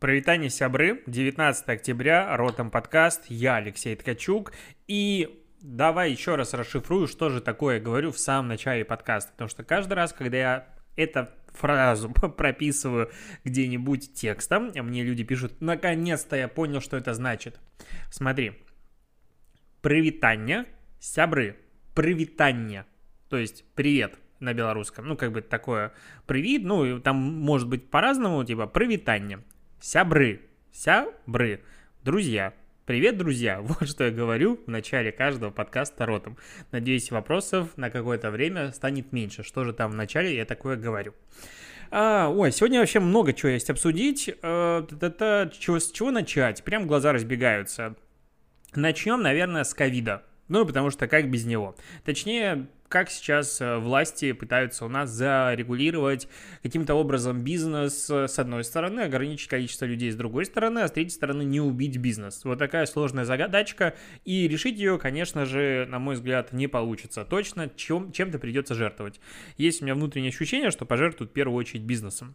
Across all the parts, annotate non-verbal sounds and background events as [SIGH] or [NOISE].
Провитание сябры, 19 октября, Ротом подкаст, я Алексей Ткачук, и давай еще раз расшифрую, что же такое говорю в самом начале подкаста, потому что каждый раз, когда я эту фразу [LAUGHS] прописываю где-нибудь текстом, мне люди пишут, наконец-то я понял, что это значит. Смотри, привитание, сябры, привитание, то есть привет на белорусском, ну как бы такое привит, ну там может быть по-разному, типа привитание. Сябры. Сябры. Друзья. Привет, друзья! [LAUGHS] Вот что я говорю в начале каждого подкаста ротом. Надеюсь, вопросов на какое-то время станет меньше. Что же там в начале я такое говорю? А, ой, сегодня вообще много чего есть обсудить. А, это, чего, с чего начать? Прям глаза разбегаются. Начнем, наверное, с ковида. Ну, потому что как без него? Точнее, как сейчас э, власти пытаются у нас зарегулировать каким-то образом бизнес э, с одной стороны, ограничить количество людей с другой стороны, а с третьей стороны не убить бизнес. Вот такая сложная загадочка, и решить ее, конечно же, на мой взгляд, не получится. Точно чем, чем-то придется жертвовать. Есть у меня внутреннее ощущение, что пожертвуют в первую очередь бизнесом.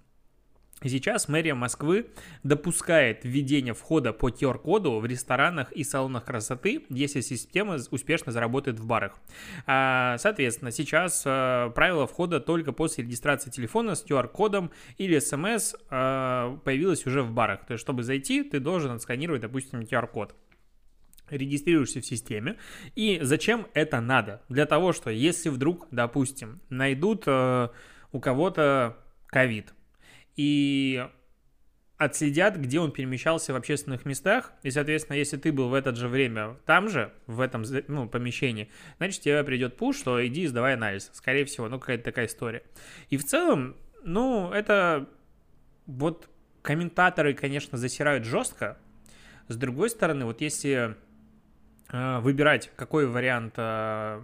Сейчас мэрия Москвы допускает введение входа по QR-коду в ресторанах и салонах красоты, если система успешно заработает в барах. А, соответственно, сейчас а, правило входа только после регистрации телефона с QR-кодом или смс а, появилось уже в барах. То есть, чтобы зайти, ты должен отсканировать, допустим, QR-код регистрируешься в системе. И зачем это надо? Для того, что если вдруг, допустим, найдут у кого-то ковид, и отследят, где он перемещался в общественных местах, и, соответственно, если ты был в это же время там же, в этом ну, помещении, значит, тебе придет пуш, что иди сдавай анализ, скорее всего, ну, какая-то такая история. И в целом, ну, это вот комментаторы, конечно, засирают жестко, с другой стороны, вот если э, выбирать, какой вариант э,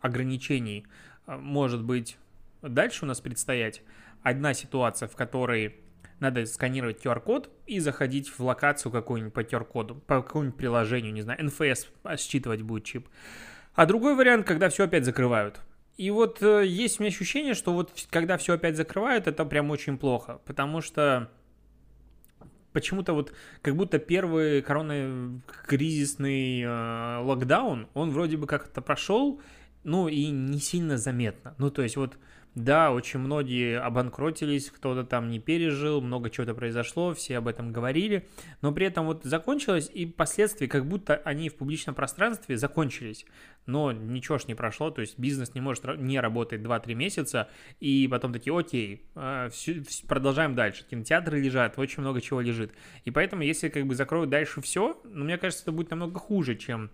ограничений э, может быть дальше у нас предстоять, одна ситуация, в которой надо сканировать QR-код и заходить в локацию какую-нибудь по QR-коду, по какому-нибудь приложению, не знаю, NFS считывать будет чип. А другой вариант, когда все опять закрывают. И вот э, есть у меня ощущение, что вот когда все опять закрывают, это прям очень плохо, потому что почему-то вот как будто первый коронакризисный э, локдаун, он вроде бы как-то прошел, ну и не сильно заметно. Ну то есть вот да, очень многие обанкротились, кто-то там не пережил, много чего-то произошло, все об этом говорили, но при этом вот закончилось, и последствия, как будто они в публичном пространстве закончились, но ничего ж не прошло, то есть бизнес не может не работать 2-3 месяца, и потом такие, окей, а, продолжаем дальше, кинотеатры лежат, очень много чего лежит, и поэтому если как бы закроют дальше все, ну, мне кажется, это будет намного хуже, чем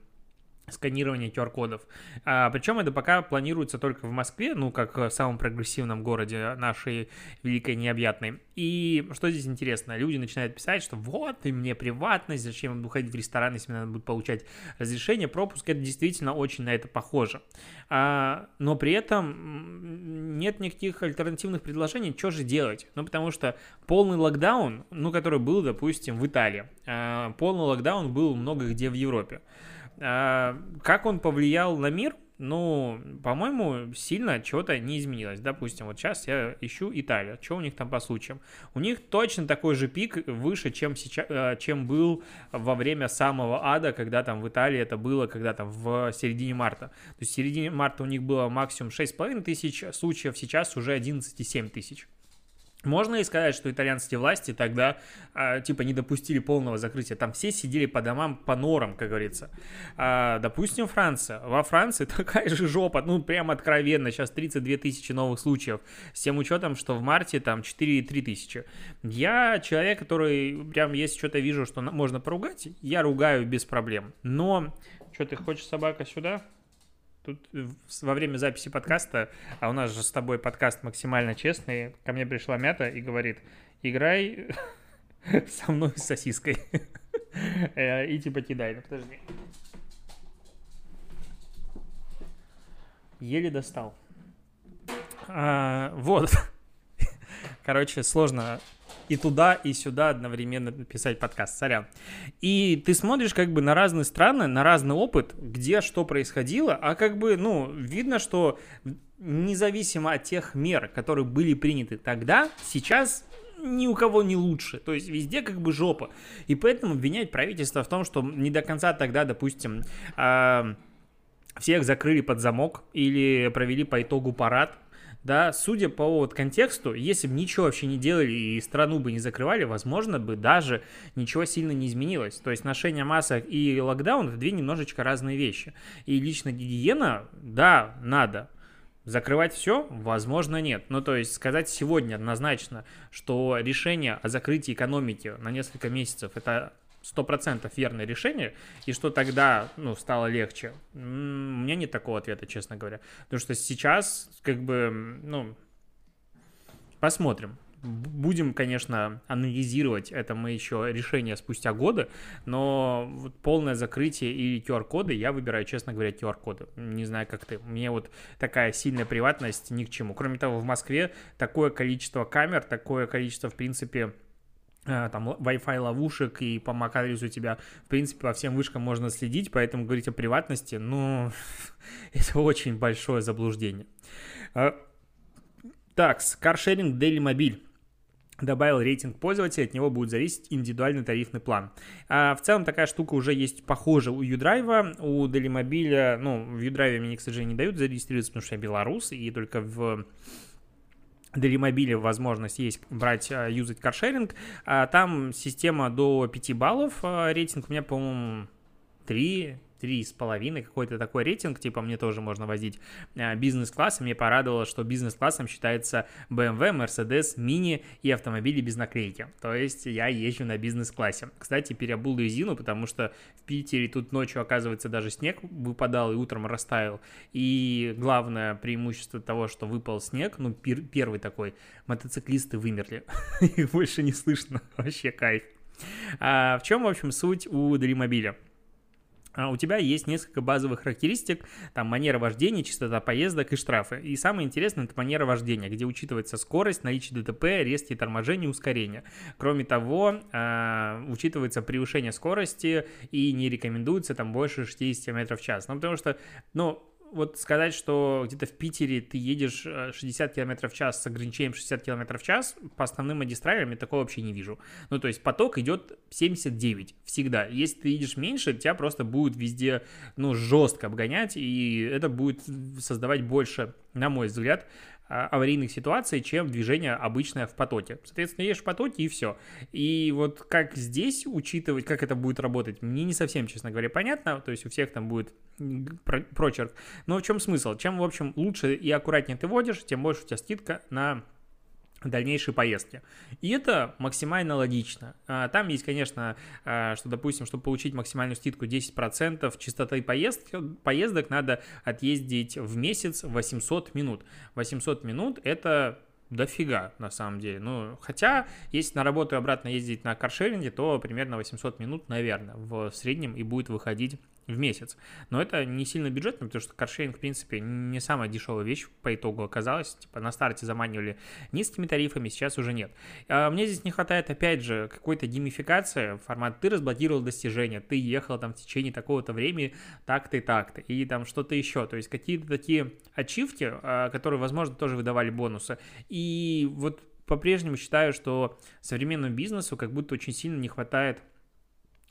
сканирования QR-кодов. А, причем это пока планируется только в Москве, ну, как в самом прогрессивном городе нашей великой необъятной. И что здесь интересно, люди начинают писать, что вот, и мне приватность, зачем буду ходить в ресторан, если мне надо будет получать разрешение, пропуск, это действительно очень на это похоже. А, но при этом нет никаких альтернативных предложений, что же делать? Ну, потому что полный локдаун, ну, который был, допустим, в Италии, а, полный локдаун был много где в Европе. А, как он повлиял на мир? Ну, по-моему, сильно чего-то не изменилось. Допустим, вот сейчас я ищу Италию. Что у них там по случаям? У них точно такой же пик выше, чем, сейчас, э, чем был во время самого ада, когда там в Италии это было, когда там в середине марта. То есть в середине марта у них было максимум 6,5 тысяч случаев, сейчас уже 11,7 тысяч. Можно и сказать, что итальянские власти тогда а, типа не допустили полного закрытия. Там все сидели по домам, по норам, как говорится. А, допустим, Франция. Во Франции [LAUGHS] такая же жопа, ну прям откровенно. Сейчас 32 тысячи новых случаев. С тем учетом, что в марте там 4,3 тысячи. Я человек, который прям если что-то вижу, что можно поругать, я ругаю без проблем. Но что ты хочешь собака сюда? Тут во время записи подкаста, а у нас же с тобой подкаст максимально честный, ко мне пришла мята и говорит, играй [LAUGHS] со мной с сосиской. [LAUGHS] Э, и типа кидай, ну подожди. Еле достал. А, вот. [LAUGHS] Короче, сложно и туда, и сюда одновременно писать подкаст, сорян. И ты смотришь как бы на разные страны, на разный опыт, где что происходило, а как бы, ну, видно, что независимо от тех мер, которые были приняты тогда, сейчас ни у кого не лучше. То есть везде как бы жопа. И поэтому обвинять правительство в том, что не до конца тогда, допустим, э, всех закрыли под замок или провели по итогу парад, да, судя по вот контексту, если бы ничего вообще не делали и страну бы не закрывали, возможно бы даже ничего сильно не изменилось. То есть ношение масок и локдаун это две немножечко разные вещи. И лично гигиена, да, надо. Закрывать все? Возможно, нет. Ну, то есть сказать сегодня однозначно, что решение о закрытии экономики на несколько месяцев это сто процентов верное решение, и что тогда, ну, стало легче, у меня нет такого ответа, честно говоря. Потому что сейчас, как бы, ну, посмотрим. Будем, конечно, анализировать это мы еще решение спустя годы, но вот полное закрытие или QR-коды, я выбираю, честно говоря, QR-коды. Не знаю, как ты. Мне вот такая сильная приватность ни к чему. Кроме того, в Москве такое количество камер, такое количество, в принципе, там Wi-Fi ловушек и по MAC-адресу тебя, в принципе, по всем вышкам можно следить, поэтому говорить о приватности, ну, [LAUGHS] это очень большое заблуждение. Э, так, каршеринг Daily Mobile добавил рейтинг пользователя, от него будет зависеть индивидуальный тарифный план. А в целом такая штука уже есть похожа у Uдрайва, у Daily ну, в Uдрайве мне, к сожалению, не дают зарегистрироваться, потому что я белорус, и только в Делимобиле возможность есть брать, а, юзать каршеринг. А, там система до 5 баллов. А, рейтинг у меня, по-моему, 3 три с половиной, какой-то такой рейтинг, типа мне тоже можно возить а, бизнес-класс, и мне порадовало, что бизнес-классом считается BMW, Mercedes, Mini и автомобили без наклейки, то есть я езжу на бизнес-классе. Кстати, переобул резину, потому что в Питере тут ночью, оказывается, даже снег выпадал и утром растаял, и главное преимущество того, что выпал снег, ну, пер первый такой, мотоциклисты вымерли, [LAUGHS] их больше не слышно, [LAUGHS] вообще кайф. А в чем, в общем, суть у Дримобиля? А у тебя есть несколько базовых характеристик, там манера вождения, частота поездок и штрафы. И самое интересное это манера вождения, где учитывается скорость, наличие ДТП, резкие торможения, ускорения. Кроме того, э, учитывается превышение скорости и не рекомендуется там больше 60 метров в час. Ну, потому что, ну, вот сказать, что где-то в Питере ты едешь 60 км в час с ограничением 60 км в час, по основным магистралям я такого вообще не вижу. Ну, то есть поток идет 79 всегда. Если ты едешь меньше, тебя просто будет везде, ну, жестко обгонять, и это будет создавать больше, на мой взгляд, аварийных ситуаций, чем движение обычное в потоке. Соответственно, едешь в потоке и все. И вот как здесь учитывать, как это будет работать, мне не совсем, честно говоря, понятно. То есть у всех там будет прочерк. Но в чем смысл? Чем, в общем, лучше и аккуратнее ты водишь, тем больше у тебя скидка на дальнейшей поездки. И это максимально логично. А, там есть, конечно, а, что, допустим, чтобы получить максимальную скидку 10% частоты поездки, поездок надо отъездить в месяц 800 минут. 800 минут – это дофига, на самом деле. Ну, хотя, если на работу и обратно ездить на каршеринге, то примерно 800 минут, наверное, в среднем и будет выходить в месяц. Но это не сильно бюджетно, потому что каршеринг, в принципе, не самая дешевая вещь по итогу оказалась. Типа на старте заманивали низкими тарифами, сейчас уже нет. А мне здесь не хватает, опять же, какой-то геймификации. Формат, ты разблокировал достижения, ты ехал там в течение такого-то времени так-то и так-то. И там что-то еще. То есть какие-то такие ачивки, а, которые, возможно, тоже выдавали бонусы. И вот по-прежнему считаю, что современному бизнесу как будто очень сильно не хватает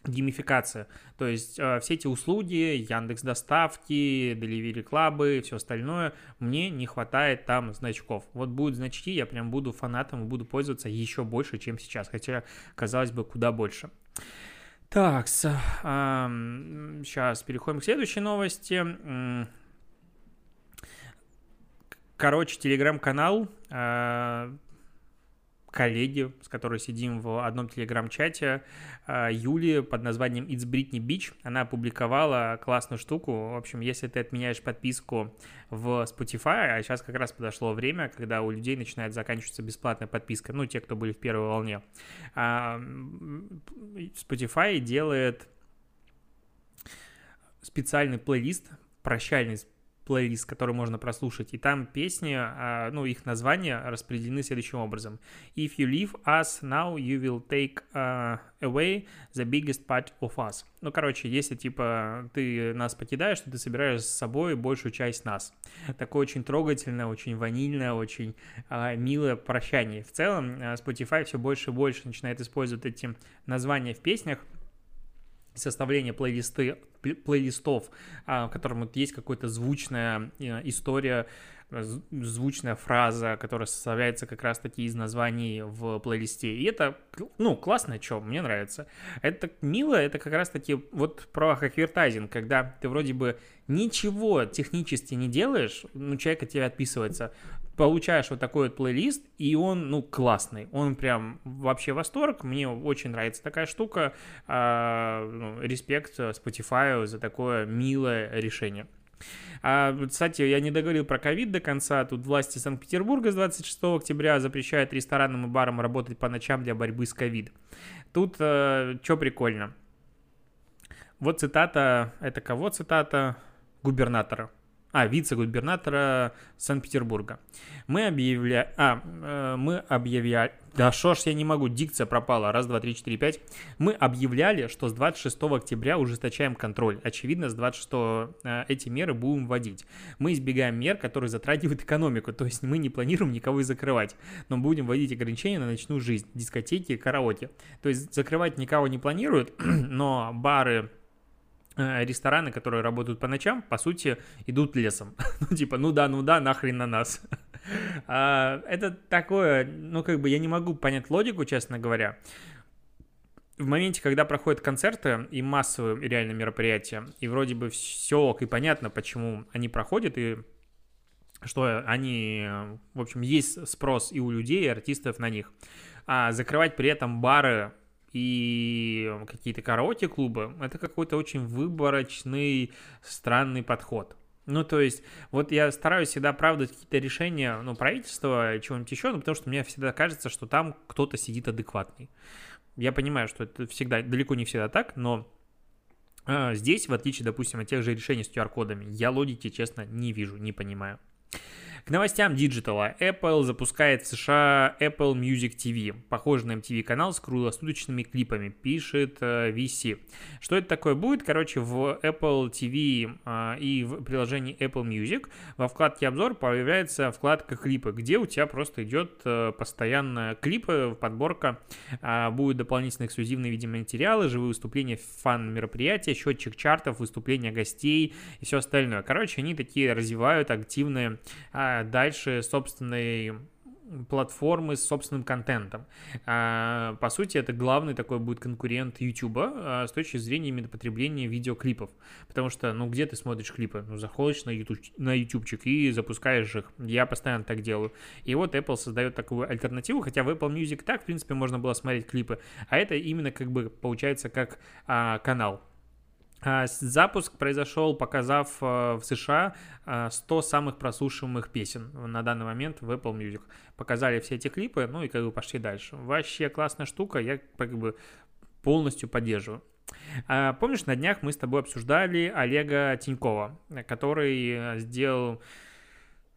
геймификация. То есть э, все эти услуги, Яндекс Доставки, Delivery Club, все остальное, мне не хватает там значков. Вот будут значки, я прям буду фанатом и буду пользоваться еще больше, чем сейчас. Хотя, казалось бы, куда больше. Так, э, сейчас переходим к следующей новости. Короче, телеграм-канал э, коллеги, с которой сидим в одном телеграм-чате, а, Юли под названием It's Britney Beach. Она опубликовала классную штуку. В общем, если ты отменяешь подписку в Spotify, а сейчас как раз подошло время, когда у людей начинает заканчиваться бесплатная подписка, ну, те, кто были в первой волне, а, Spotify делает специальный плейлист, прощальный плейлист, который можно прослушать, и там песни, а, ну, их названия распределены следующим образом. If you leave us now, you will take uh, away the biggest part of us. Ну, короче, если, типа, ты нас покидаешь, то ты собираешь с собой большую часть нас. Такое очень трогательное, очень ванильное, очень uh, милое прощание. В целом, Spotify все больше и больше начинает использовать эти названия в песнях, составление плейлисты, плейлистов, а, в котором вот есть какая-то звучная э, история, звучная фраза, которая составляется как раз-таки из названий в плейлисте. И это, ну, классно, что, мне нравится. Это мило, это как раз-таки вот про хаквертайзинг, когда ты вроде бы ничего технически не делаешь, ну, человек от тебя отписывается, получаешь вот такой вот плейлист, и он, ну, классный. Он прям вообще восторг. Мне очень нравится такая штука. А, ну, респект Spotify за такое милое решение. А, кстати, я не договорил про ковид до конца. Тут власти Санкт-Петербурга с 26 октября запрещают ресторанам и барам работать по ночам для борьбы с ковид. Тут э, что прикольно. Вот цитата, это кого цитата? Губернатора а, вице-губернатора Санкт-Петербурга. Мы объявляли... А, э, мы объявляли... Да что ж я не могу, дикция пропала. Раз, два, три, четыре, пять. Мы объявляли, что с 26 октября ужесточаем контроль. Очевидно, с 26 э, эти меры будем вводить. Мы избегаем мер, которые затрагивают экономику, то есть мы не планируем никого и закрывать, но будем вводить ограничения на ночную жизнь, дискотеки, караоке. То есть закрывать никого не планируют, [CLEARS THROAT] но бары, рестораны, которые работают по ночам, по сути, идут лесом. [LAUGHS] ну, типа, ну да, ну да, нахрен на нас. [LAUGHS] а, это такое, ну, как бы я не могу понять логику, честно говоря. В моменте, когда проходят концерты и массовые реально мероприятия, и вроде бы все и понятно, почему они проходят, и что они, в общем, есть спрос и у людей, и артистов на них. А закрывать при этом бары и какие-то караоке-клубы, это какой-то очень выборочный, странный подход. Ну, то есть, вот я стараюсь всегда оправдывать какие-то решения, ну, правительства, чего-нибудь еще, ну, потому что мне всегда кажется, что там кто-то сидит адекватный. Я понимаю, что это всегда, далеко не всегда так, но э, здесь, в отличие, допустим, от тех же решений с QR-кодами, я логики, честно, не вижу, не понимаю. К новостям диджитала. Apple запускает в США Apple Music TV, похожий на MTV канал с круглосуточными клипами, пишет э, VC. Что это такое будет? Короче, в Apple TV э, и в приложении Apple Music во вкладке обзор появляется вкладка клипы, где у тебя просто идет э, постоянно клипы, подборка, э, будут дополнительные эксклюзивные видеоматериалы, живые выступления, фан-мероприятия, счетчик чартов, выступления гостей и все остальное. Короче, они такие развивают активные э, дальше собственной платформы с собственным контентом. А, по сути, это главный такой будет конкурент YouTube а, с точки зрения именно потребления видеоклипов. Потому что, ну, где ты смотришь клипы? Ну, заходишь на, YouTube, на ютубчик и запускаешь их. Я постоянно так делаю. И вот Apple создает такую альтернативу, хотя в Apple Music так, в принципе, можно было смотреть клипы. А это именно как бы получается как а, канал. А, запуск произошел, показав э, в США 100 самых прослушиваемых песен на данный момент в Apple Music. Показали все эти клипы, ну и как бы пошли дальше. Вообще классная штука, я как бы полностью поддерживаю. А, помнишь, на днях мы с тобой обсуждали Олега Тинькова, который э, сделал,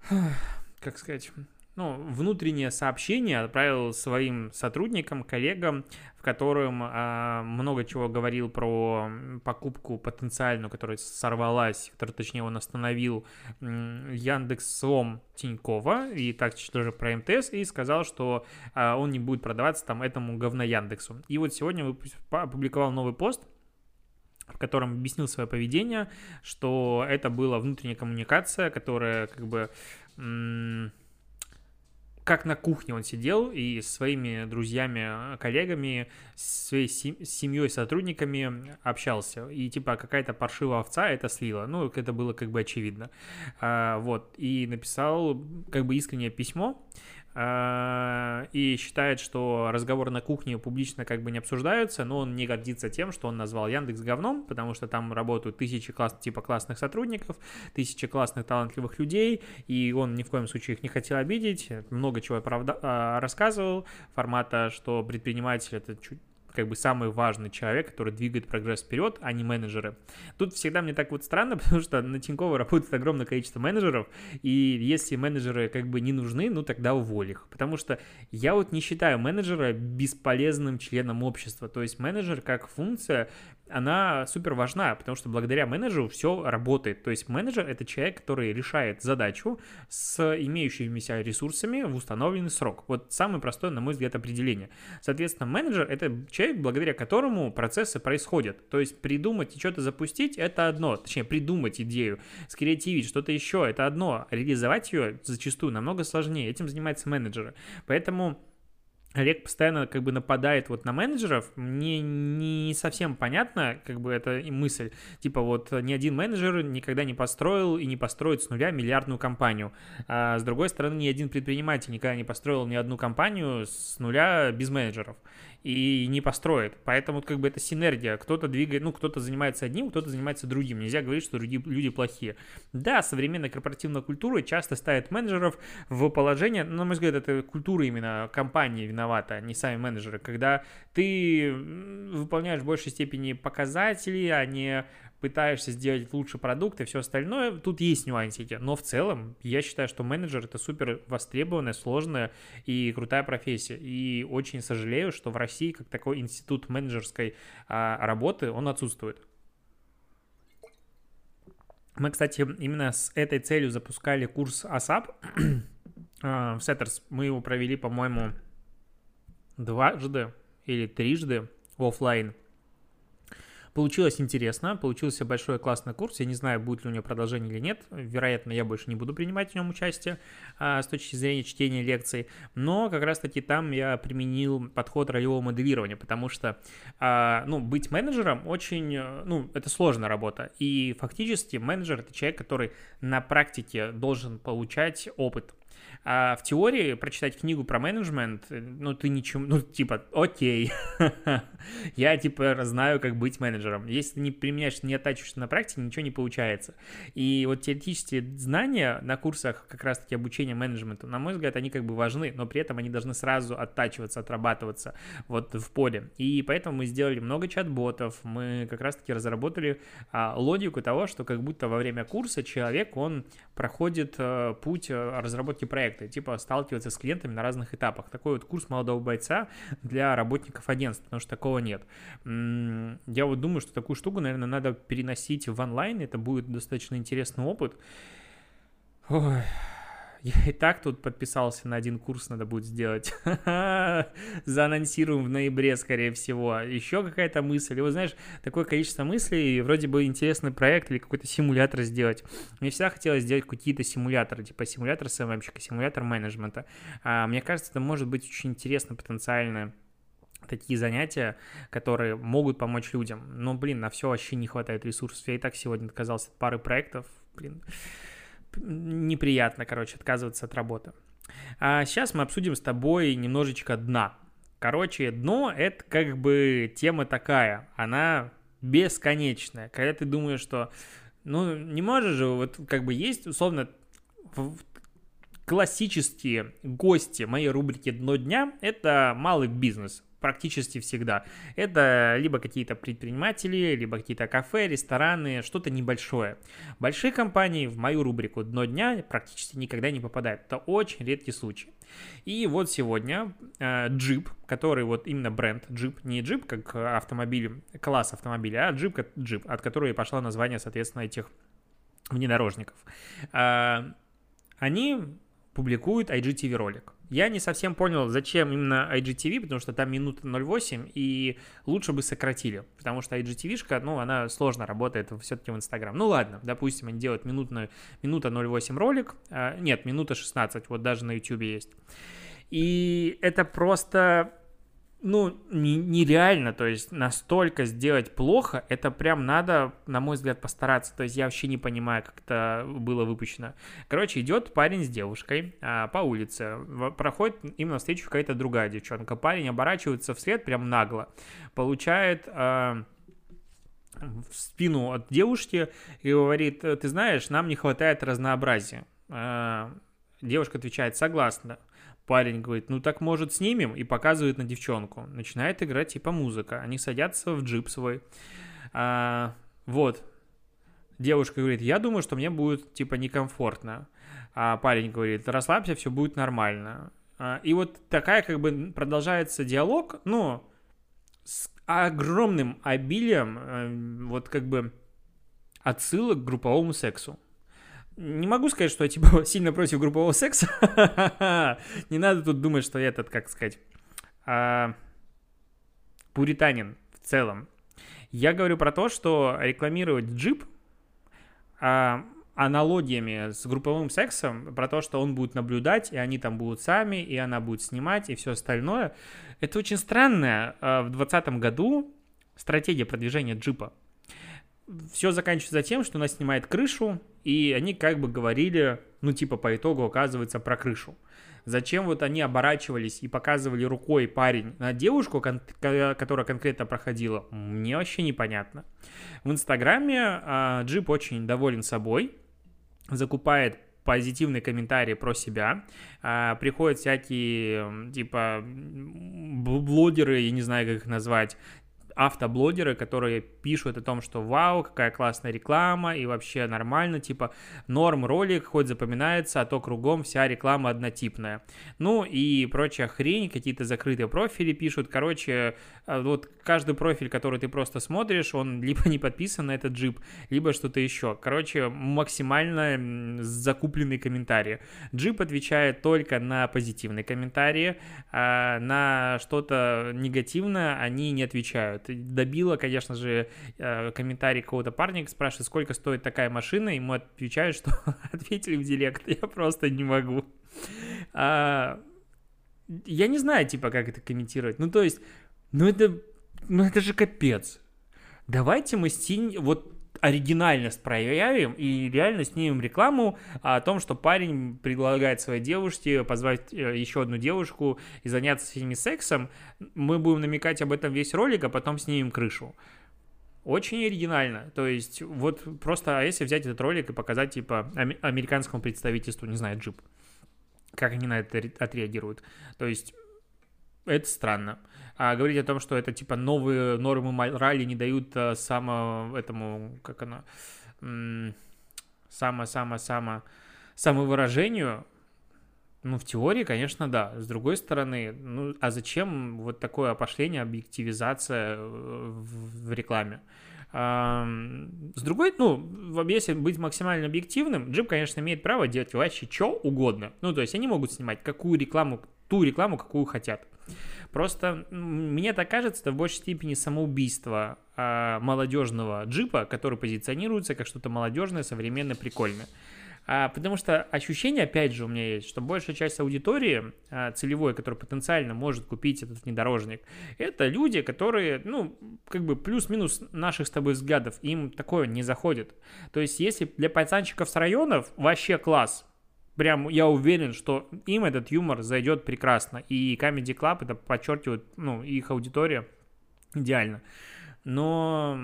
[SIGHS] как сказать, ну, внутреннее сообщение отправил своим сотрудникам, коллегам, в котором э, много чего говорил про покупку потенциальную, которая сорвалась, который, точнее, он остановил э, Яндекс.Слом Тинькова, и так тоже про МТС, и сказал, что э, он не будет продаваться там этому говно Яндексу. И вот сегодня опубликовал новый пост, в котором объяснил свое поведение, что это была внутренняя коммуникация, которая как бы как на кухне он сидел и своими друзьями, коллегами, своей семьей, сотрудниками общался. И типа какая-то паршивая овца это слила. Ну, это было как бы очевидно. А, вот. И написал как бы искреннее письмо, и считает, что разговоры на кухне публично как бы не обсуждаются, но он не гордится тем, что он назвал Яндекс говном, потому что там работают тысячи класс, типа классных сотрудников, тысячи классных талантливых людей, и он ни в коем случае их не хотел обидеть, много чего правда, а, рассказывал, формата, что предприниматель это чуть как бы самый важный человек, который двигает прогресс вперед, а не менеджеры. Тут всегда мне так вот странно, [LAUGHS] потому что на Тинькофф работает огромное количество менеджеров, и если менеджеры как бы не нужны, ну тогда уволь их. Потому что я вот не считаю менеджера бесполезным членом общества. То есть менеджер как функция она супер важна, потому что благодаря менеджеру все работает. То есть менеджер — это человек, который решает задачу с имеющимися ресурсами в установленный срок. Вот самое простое, на мой взгляд, определение. Соответственно, менеджер — это человек, благодаря которому процессы происходят. То есть придумать и что-то запустить — это одно. Точнее, придумать идею, скреативить что-то еще — это одно. Реализовать ее зачастую намного сложнее. Этим занимается менеджер. Поэтому Олег постоянно как бы нападает вот на менеджеров, мне не совсем понятно, как бы эта мысль, типа вот ни один менеджер никогда не построил и не построит с нуля миллиардную компанию, а с другой стороны ни один предприниматель никогда не построил ни одну компанию с нуля без менеджеров и не построит. Поэтому как бы это синергия. Кто-то двигает, ну, кто-то занимается одним, кто-то занимается другим. Нельзя говорить, что другие люди плохие. Да, современная корпоративная культура часто ставит менеджеров в положение, ну, на мой взгляд, это культура именно компании виновата, а не сами менеджеры. Когда ты выполняешь в большей степени показатели, а не пытаешься сделать лучший продукт и все остальное, тут есть нюансики. Но в целом я считаю, что менеджер это супер востребованная, сложная и крутая профессия. И очень сожалею, что в России как такой институт менеджерской а, работы, он отсутствует. Мы, кстати, именно с этой целью запускали курс ASAP [CLEARS THROAT] а, в Setters. Мы его провели, по-моему, дважды или трижды в офлайн. Получилось интересно, получился большой классный курс. Я не знаю, будет ли у него продолжение или нет. Вероятно, я больше не буду принимать в нем участие а, с точки зрения чтения лекций. Но как раз-таки там я применил подход ролевого моделирования, потому что, а, ну, быть менеджером очень, ну, это сложная работа. И фактически менеджер — это человек, который на практике должен получать опыт а в теории прочитать книгу про менеджмент, э, ну, ты ничего, ну, типа, окей, [LAUGHS] я, типа, знаю, как быть менеджером. Если ты не применяешь, не оттачиваешься на практике, ничего не получается. И вот теоретические знания на курсах как раз-таки обучения менеджменту, на мой взгляд, они как бы важны, но при этом они должны сразу оттачиваться, отрабатываться вот в поле. И поэтому мы сделали много чат-ботов, мы как раз-таки разработали а, логику того, что как будто во время курса человек, он проходит а, путь а, разработки проекта, типа сталкиваться с клиентами на разных этапах. Такой вот курс молодого бойца для работников агентств, потому что такого нет. Я вот думаю, что такую штуку, наверное, надо переносить в онлайн, это будет достаточно интересный опыт. Ой, я и так тут подписался на один курс, надо будет сделать. [LAUGHS] Заанонсируем в ноябре, скорее всего. Еще какая-то мысль. И вот знаешь, такое количество мыслей, вроде бы интересный проект или какой-то симулятор сделать. Мне всегда хотелось сделать какие-то симуляторы, типа симулятор СММщика, симулятор менеджмента. А, мне кажется, это может быть очень интересно, потенциально такие занятия, которые могут помочь людям. Но, блин, на все вообще не хватает ресурсов. Я и так сегодня отказался от пары проектов. Блин, неприятно, короче, отказываться от работы. А сейчас мы обсудим с тобой немножечко дна. Короче, дно — это как бы тема такая, она бесконечная. Когда ты думаешь, что, ну, не можешь же, вот как бы есть, условно, классические гости моей рубрики «Дно дня» — это малый бизнес практически всегда. Это либо какие-то предприниматели, либо какие-то кафе, рестораны, что-то небольшое. Большие компании в мою рубрику «Дно дня» практически никогда не попадают. Это очень редкий случай. И вот сегодня э, джип, который вот именно бренд джип, не джип как автомобиль, класс автомобиля, а джип, джип, от которого и пошло название, соответственно, этих внедорожников. Э, они публикуют IGTV ролик. Я не совсем понял, зачем именно IGTV, потому что там минута 0,8, и лучше бы сократили, потому что IGTV-шка, ну, она сложно работает все-таки в Инстаграм. Ну, ладно, допустим, они делают минутную, минута 0,8 ролик, а, нет, минута 16, вот даже на YouTube есть. И это просто ну, нереально, то есть настолько сделать плохо, это прям надо, на мой взгляд, постараться. То есть я вообще не понимаю, как это было выпущено. Короче, идет парень с девушкой а, по улице, проходит им навстречу какая-то другая девчонка. Парень оборачивается вслед прям нагло, получает... А, в спину от девушки и говорит, ты знаешь, нам не хватает разнообразия. А, девушка отвечает, согласна. Парень говорит, ну так может снимем, и показывает на девчонку. Начинает играть типа музыка. Они садятся в джип свой. А, вот. Девушка говорит, я думаю, что мне будет типа некомфортно. А парень говорит, расслабься, все будет нормально. А, и вот такая как бы продолжается диалог, но с огромным обилием э, вот как бы отсылок к групповому сексу. Не могу сказать, что я типа [LAUGHS] сильно против группового секса. [LAUGHS] Не надо тут думать, что я этот, как сказать, а, пуританин в целом. Я говорю про то, что рекламировать джип а, аналогиями с групповым сексом, про то, что он будет наблюдать, и они там будут сами, и она будет снимать, и все остальное. Это очень странная а, в 2020 году стратегия продвижения джипа все заканчивается тем, что она снимает крышу, и они как бы говорили, ну, типа, по итогу оказывается про крышу. Зачем вот они оборачивались и показывали рукой парень на девушку, кон- которая конкретно проходила, мне вообще непонятно. В Инстаграме э, Джип очень доволен собой, закупает позитивные комментарии про себя. А, приходят всякие, типа, блогеры, я не знаю, как их назвать, автоблогеры, которые пишут о том, что вау, какая классная реклама, и вообще нормально, типа норм ролик, хоть запоминается, а то кругом вся реклама однотипная. Ну и прочая хрень, какие-то закрытые профили пишут, короче, э, вот каждый профиль, который ты просто смотришь, он [LAUGHS] либо не подписан на этот джип, либо что-то еще. Короче, максимально закупленные комментарии. Джип отвечает только на позитивные комментарии, а на что-то негативное они не отвечают вот. Добило, конечно же, э, комментарий какого-то парня, спрашивает, сколько стоит такая машина, ему отвечают, что [LAUGHS] ответили в директ, я просто не могу. А, я не знаю, типа, как это комментировать. Ну, то есть, ну это, ну это же капец. Давайте мы стинь, вот оригинальность проявим и реально снимем рекламу о том, что парень предлагает своей девушке позвать э, еще одну девушку и заняться с ними сексом. Мы будем намекать об этом весь ролик, а потом снимем крышу. Очень оригинально. То есть, вот просто, а если взять этот ролик и показать, типа, американскому представительству, не знаю, джип, как они на это отреагируют. То есть, это странно а, говорить о том, что это типа новые нормы морали не дают а, само этому, как оно, само-само-само самовыражению, ну, в теории, конечно, да. С другой стороны, ну, а зачем вот такое опошление, объективизация э, в, в рекламе? С другой, ну, если быть максимально объективным, Джип, конечно, имеет право делать вообще что угодно. Ну, то есть они могут снимать какую рекламу, ту рекламу, какую хотят. Просто мне так кажется, это в большей степени самоубийство а, молодежного джипа, который позиционируется как что-то молодежное, современное, прикольное. А, потому что ощущение, опять же, у меня есть, что большая часть аудитории а, целевой, которая потенциально может купить этот внедорожник, это люди, которые, ну, как бы плюс-минус наших с тобой взглядов, им такое не заходит. То есть, если для пацанчиков с районов вообще класс, прям я уверен, что им этот юмор зайдет прекрасно. И Comedy Club это подчеркивает, ну, их аудитория идеально. Но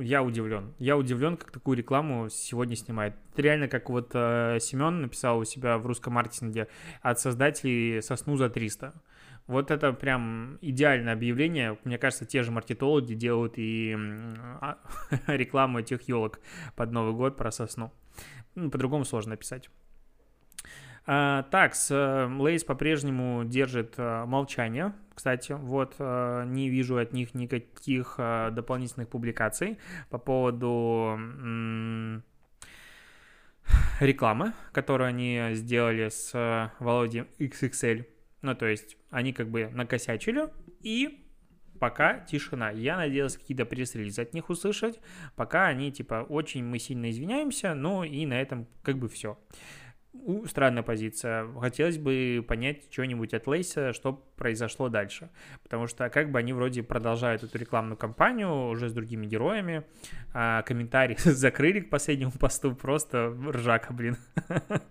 я удивлен. Я удивлен, как такую рекламу сегодня снимает. Это реально как вот э, Семен написал у себя в русском маркетинге от создателей «Сосну за 300». Вот это прям идеальное объявление. Мне кажется, те же маркетологи делают и а, [LAUGHS] рекламу этих елок под Новый год про сосну. Ну, по-другому сложно написать. А, так, с Лейс по-прежнему держит а, молчание. Кстати, вот а, не вижу от них никаких дополнительных публикаций по поводу рекламы, которую они сделали с Володей XXL. Ну, то есть они как бы накосячили и пока тишина. Я надеялся какие-то пресс-релизы от них услышать, пока они типа очень мы сильно извиняемся, ну и на этом как бы все странная позиция. Хотелось бы понять что-нибудь от Лейса, что произошло дальше. Потому что как бы они вроде продолжают эту рекламную кампанию уже с другими героями. А комментарии [LAUGHS] закрыли к последнему посту, просто ржака, блин. [LAUGHS]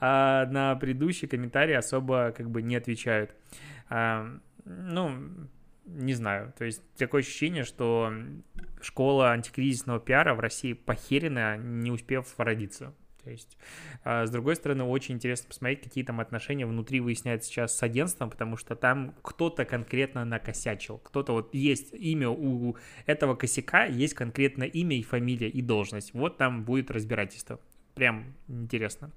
А на предыдущие комментарии особо как бы не отвечают. А, ну, не знаю. То есть такое ощущение, что школа антикризисного пиара в России похерена, не успев родиться. То есть, а, с другой стороны, очень интересно посмотреть, какие там отношения внутри выясняются сейчас с агентством, потому что там кто-то конкретно накосячил. Кто-то вот есть имя у этого косяка, есть конкретное имя и фамилия и должность. Вот там будет разбирательство. Прям интересно.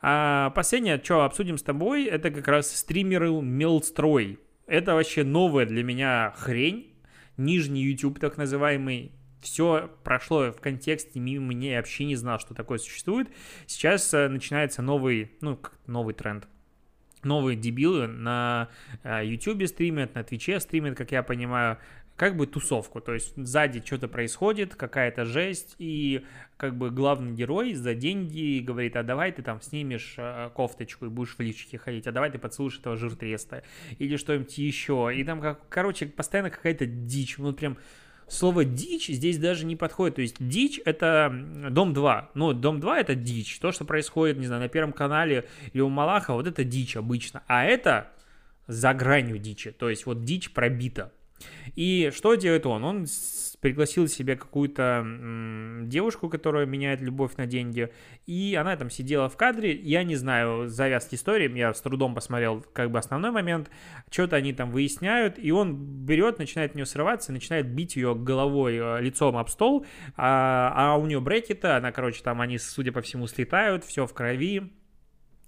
А последнее, что обсудим с тобой, это как раз стримеры Мелстрой. Это вообще новая для меня хрень. Нижний YouTube, так называемый, все прошло в контексте мимо меня, я вообще не знал, что такое существует. Сейчас э, начинается новый, ну, новый тренд. Новые дебилы на YouTube э, стримят, на Твиче стримят, как я понимаю, как бы тусовку, то есть сзади что-то происходит, какая-то жесть, и как бы главный герой за деньги говорит, а давай ты там снимешь э, кофточку и будешь в личике ходить, а давай ты поцелуешь этого жиртреста, или что-нибудь еще, и там, как, короче, постоянно какая-то дичь, ну прям слово дичь здесь даже не подходит. То есть дичь это Дом 2. Ну, Дом 2 это дичь. То, что происходит, не знаю, на Первом канале или у Малаха, вот это дичь обычно. А это за гранью дичи. То есть вот дичь пробита. И что делает он? Он пригласил себе какую-то девушку, которая меняет любовь на деньги, и она там сидела в кадре, я не знаю завязки истории, я с трудом посмотрел как бы основной момент, что-то они там выясняют, и он берет, начинает в нее срываться, начинает бить ее головой, э, лицом об стол, а, а у нее брекеты, она, короче, там они, судя по всему, слетают, все в крови,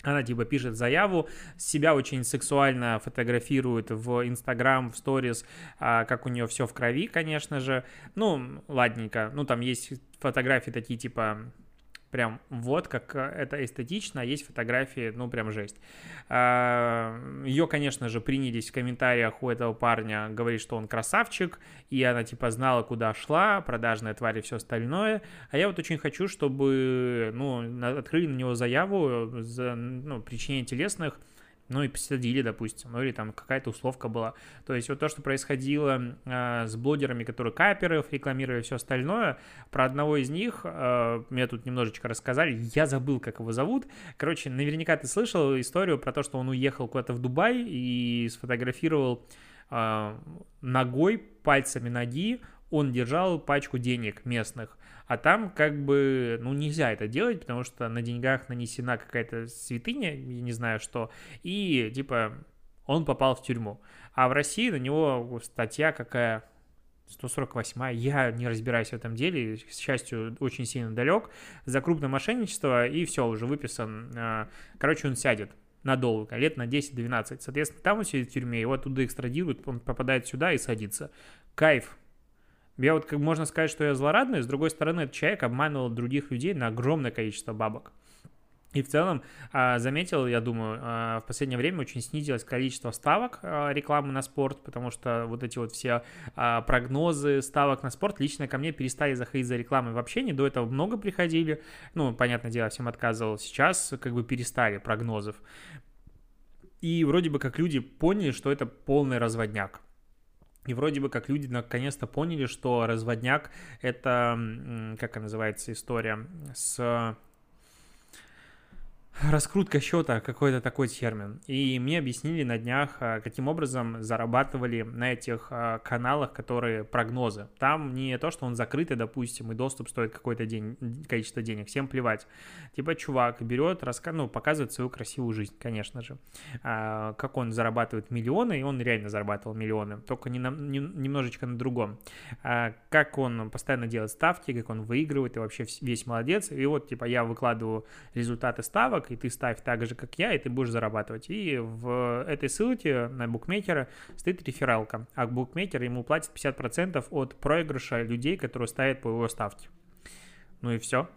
она типа пишет заяву, себя очень сексуально фотографирует в Инстаграм, в сторис, а, как у нее все в крови, конечно же. Ну, ладненько. Ну, там есть фотографии такие типа прям вот как э, это эстетично, а есть фотографии, ну, прям жесть. А, Ее, конечно же, принялись в комментариях у этого парня говорить, что он красавчик, и она, типа, знала, куда шла, продажная тварь и все остальное. А я вот очень хочу, чтобы, ну, открыли на него заяву за, ну, причинение телесных ну и посадили, допустим, ну или там какая-то условка была. То есть вот то, что происходило э, с блогерами, которые каперы рекламировали все остальное, про одного из них э, мне тут немножечко рассказали, я забыл, как его зовут. Короче, наверняка ты слышал историю про то, что он уехал куда-то в Дубай и сфотографировал э, ногой, пальцами ноги, он держал пачку денег местных, а там как бы, ну, нельзя это делать, потому что на деньгах нанесена какая-то святыня, я не знаю что, и, типа, он попал в тюрьму. А в России на него статья какая, 148 я не разбираюсь в этом деле, к счастью, очень сильно далек, за крупное мошенничество, и все, уже выписан, а, короче, он сядет надолго, лет на 10-12. Соответственно, там он сидит в тюрьме, его оттуда экстрадируют, он попадает сюда и садится. Кайф, я вот как можно сказать, что я злорадный, с другой стороны, этот человек обманывал других людей на огромное количество бабок. И в целом а, заметил, я думаю, а, в последнее время очень снизилось количество ставок а, рекламы на спорт, потому что вот эти вот все прогнозы ставок на спорт лично ко мне перестали заходить за рекламой вообще, не до этого много приходили, ну, понятное дело, всем отказывал, сейчас как бы перестали прогнозов. И вроде бы как люди поняли, что это полный разводняк. И вроде бы как люди наконец-то поняли, что разводняк — это, как называется, история с Раскрутка счета, какой-то такой термин. И мне объяснили на днях, а, каким образом зарабатывали на этих а, каналах, которые прогнозы. Там не то, что он закрытый, допустим, и доступ стоит какое-то день, количество денег. Всем плевать. Типа чувак берет, раска... ну, показывает свою красивую жизнь, конечно же. А, как он зарабатывает миллионы, и он реально зарабатывал миллионы, только не на, не, немножечко на другом. Как он постоянно делает ставки, как он выигрывает, и вообще весь молодец. И вот, типа, я выкладываю результаты ставок, и ты ставь так же, как я, и ты будешь зарабатывать. И в этой ссылке на букмекера стоит рефералка, а букмекер ему платит 50% от проигрыша людей, которые ставят по его ставке. Ну и все.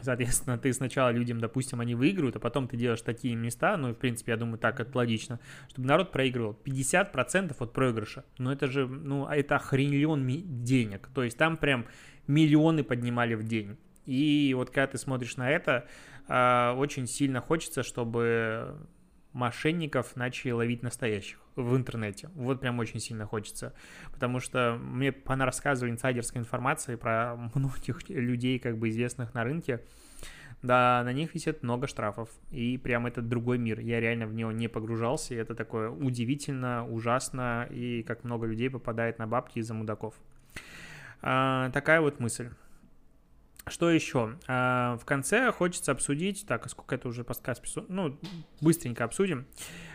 Соответственно, ты сначала людям, допустим, они выигрывают, а потом ты делаешь такие места, ну, в принципе, я думаю, так это логично, чтобы народ проигрывал 50% от проигрыша. Ну, это же, ну, это охренелен денег. То есть там прям миллионы поднимали в день. И вот когда ты смотришь на это, а, очень сильно хочется, чтобы мошенников начали ловить настоящих в интернете. Вот прям очень сильно хочется. Потому что мне рассказывали инсайдерской информации про многих людей, как бы известных на рынке. Да, на них висит много штрафов. И прям это другой мир. Я реально в него не погружался. И это такое удивительно, ужасно. И как много людей попадает на бабки из-за мудаков. А, такая вот мысль. Что еще? А, в конце хочется обсудить, так, а сколько это уже подкаст? Ну, быстренько обсудим.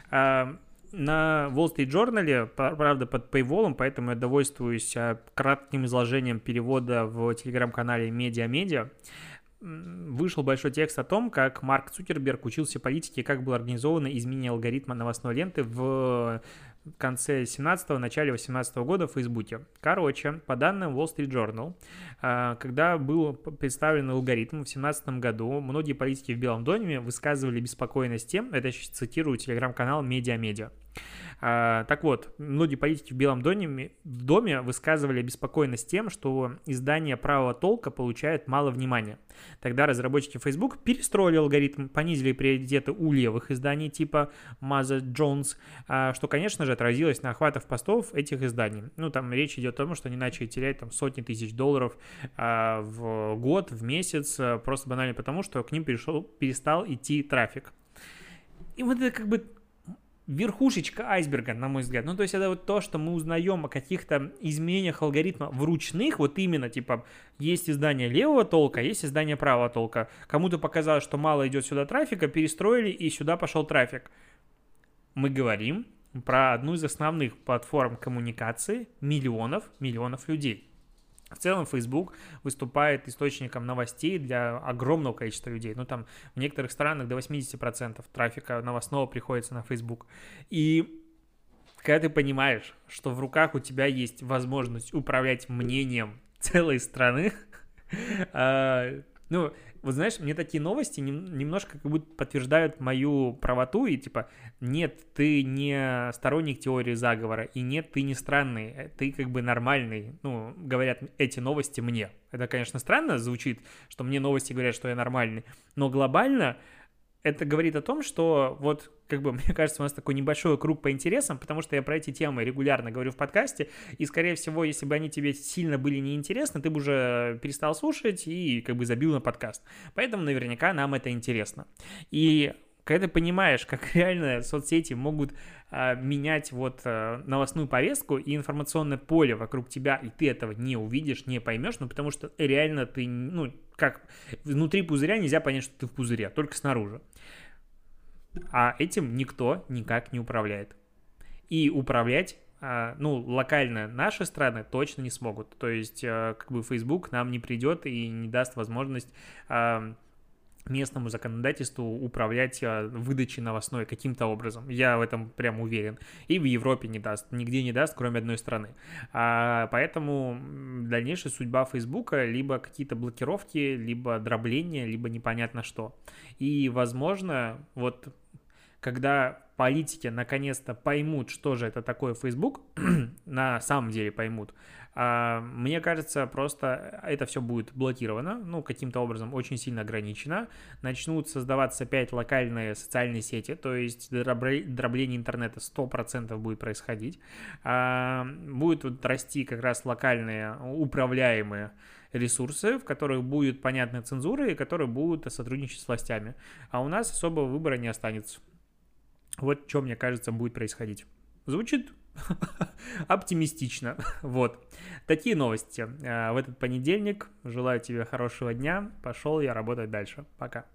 А, на Wall Street Journal, правда, под paywall, поэтому я довольствуюсь кратким изложением перевода в телеграм-канале Медиа Медиа. Вышел большой текст о том, как Марк Цукерберг учился политике, как было организовано изменение алгоритма новостной ленты в конце 17-го, начале 18 -го года в Фейсбуке. Короче, по данным Wall Street Journal, а, когда был представлен алгоритм в 17 году, многие политики в Белом доме высказывали беспокойность тем, это я сейчас цитирую телеграм-канал «Медиа-медиа», а, так вот, многие политики в Белом доме, в доме высказывали обеспокоенность тем, что издание правого толка получает мало внимания. Тогда разработчики Facebook перестроили алгоритм, понизили приоритеты у левых изданий типа Маза Джонс, а, что, конечно же, отразилось на охватах постов этих изданий. Ну, там речь идет о том, что они начали терять там сотни тысяч долларов а, в год, в месяц, просто банально потому, что к ним перешел, перестал идти трафик. И вот это как бы верхушечка айсберга, на мой взгляд. Ну, то есть это вот то, что мы узнаем о каких-то изменениях алгоритма в ручных, вот именно, типа, есть издание левого толка, есть издание правого толка. Кому-то показалось, что мало идет сюда трафика, перестроили, и сюда пошел трафик. Мы говорим про одну из основных платформ коммуникации миллионов, миллионов людей. В целом Facebook выступает источником новостей для огромного количества людей. Ну, там в некоторых странах до 80% трафика новостного приходится на Facebook. И когда ты понимаешь, что в руках у тебя есть возможность управлять мнением целой страны, [LAUGHS] а, ну, вот знаешь, мне такие новости немножко как будто подтверждают мою правоту, и типа, нет, ты не сторонник теории заговора, и нет, ты не странный, ты как бы нормальный, ну, говорят эти новости мне. Это, конечно, странно звучит, что мне новости говорят, что я нормальный, но глобально это говорит о том, что вот, как бы, [LAUGHS] мне кажется, у нас такой небольшой круг по интересам, потому что я про эти темы регулярно говорю в подкасте, и, скорее всего, если бы они тебе сильно были неинтересны, ты бы уже перестал слушать и, как бы, забил на подкаст. Поэтому, наверняка, нам это интересно. И когда ты понимаешь, как [LAUGHS] реально соцсети могут а, менять вот а, новостную повестку и информационное поле вокруг тебя, и ты этого не увидишь, не поймешь, ну потому что реально ты, ну как внутри пузыря нельзя понять, что ты в пузыре, только снаружи. А этим никто никак не управляет. И управлять а, ну, локально наши страны точно не смогут. То есть, а, как бы Facebook нам не придет и не даст возможность а, местному законодательству управлять выдачей новостной каким-то образом. Я в этом прям уверен. И в Европе не даст, нигде не даст, кроме одной страны. А, поэтому дальнейшая судьба Фейсбука либо какие-то блокировки, либо дробление, либо непонятно что. И, возможно, вот когда политики наконец-то поймут, что же это такое Facebook, [CLEARS THROAT] на самом деле поймут, а, мне кажется, просто это все будет блокировано, ну, каким-то образом очень сильно ограничено. Начнут создаваться опять локальные социальные сети, то есть дробление интернета 100% будет происходить. А, будут вот расти как раз локальные управляемые ресурсы, в которых будет понятная цензура и которые будут сотрудничать с властями. А у нас особого выбора не останется. Вот что, мне кажется, будет происходить. Звучит [LAUGHS] оптимистично. [LAUGHS] Вот. Такие новости э, в этот понедельник. Желаю тебе хорошего дня. Пошел я работать дальше. Пока.